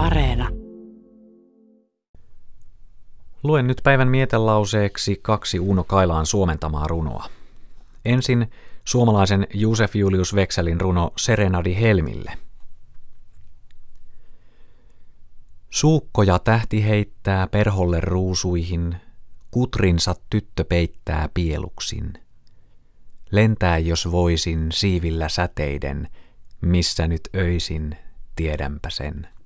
Areena. Luen nyt päivän mietelauseeksi kaksi Uno Kailaan suomentamaa runoa. Ensin suomalaisen Josef Julius Vekselin runo Serenadi Helmille. Suukkoja tähti heittää perholle ruusuihin, kutrinsa tyttö peittää pieluksin. Lentää jos voisin siivillä säteiden, missä nyt öisin, tiedänpä sen.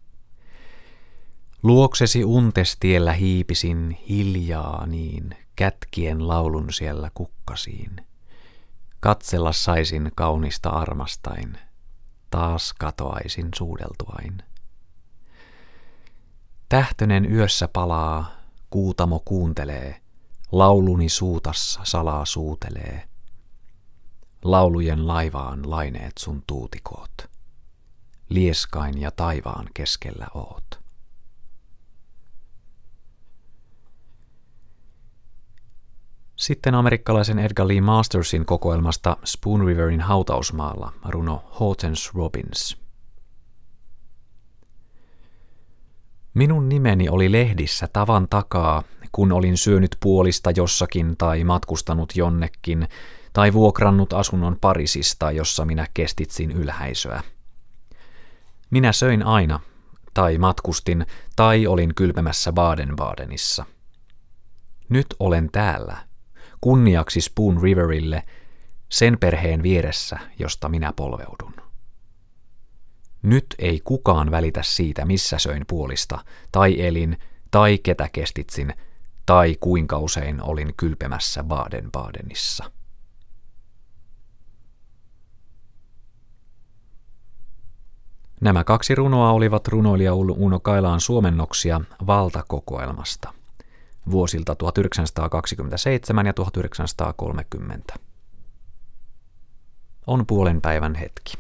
Luoksesi untestiellä hiipisin hiljaa niin, kätkien laulun siellä kukkasiin. Katsella saisin kaunista armastain, taas katoaisin suudeltuain. Tähtönen yössä palaa, kuutamo kuuntelee, lauluni suutassa salaa suutelee. Laulujen laivaan laineet sun tuutikoot, lieskain ja taivaan keskellä oot. Sitten amerikkalaisen Edgar Lee Mastersin kokoelmasta Spoon Riverin hautausmaalla runo Hortense Robbins. Minun nimeni oli lehdissä tavan takaa, kun olin syönyt puolista jossakin tai matkustanut jonnekin, tai vuokrannut asunnon Parisista, jossa minä kestitsin ylhäisöä. Minä söin aina, tai matkustin, tai olin kylpemässä Baden-Badenissa. Nyt olen täällä, kunniaksi Spoon Riverille, sen perheen vieressä, josta minä polveudun. Nyt ei kukaan välitä siitä, missä söin puolista, tai elin, tai ketä kestitsin, tai kuinka usein olin kylpemässä Baden-Badenissa. Nämä kaksi runoa olivat runoilija Uno Kailaan suomennoksia valtakokoelmasta vuosilta 1927 ja 1930. On puolen päivän hetki.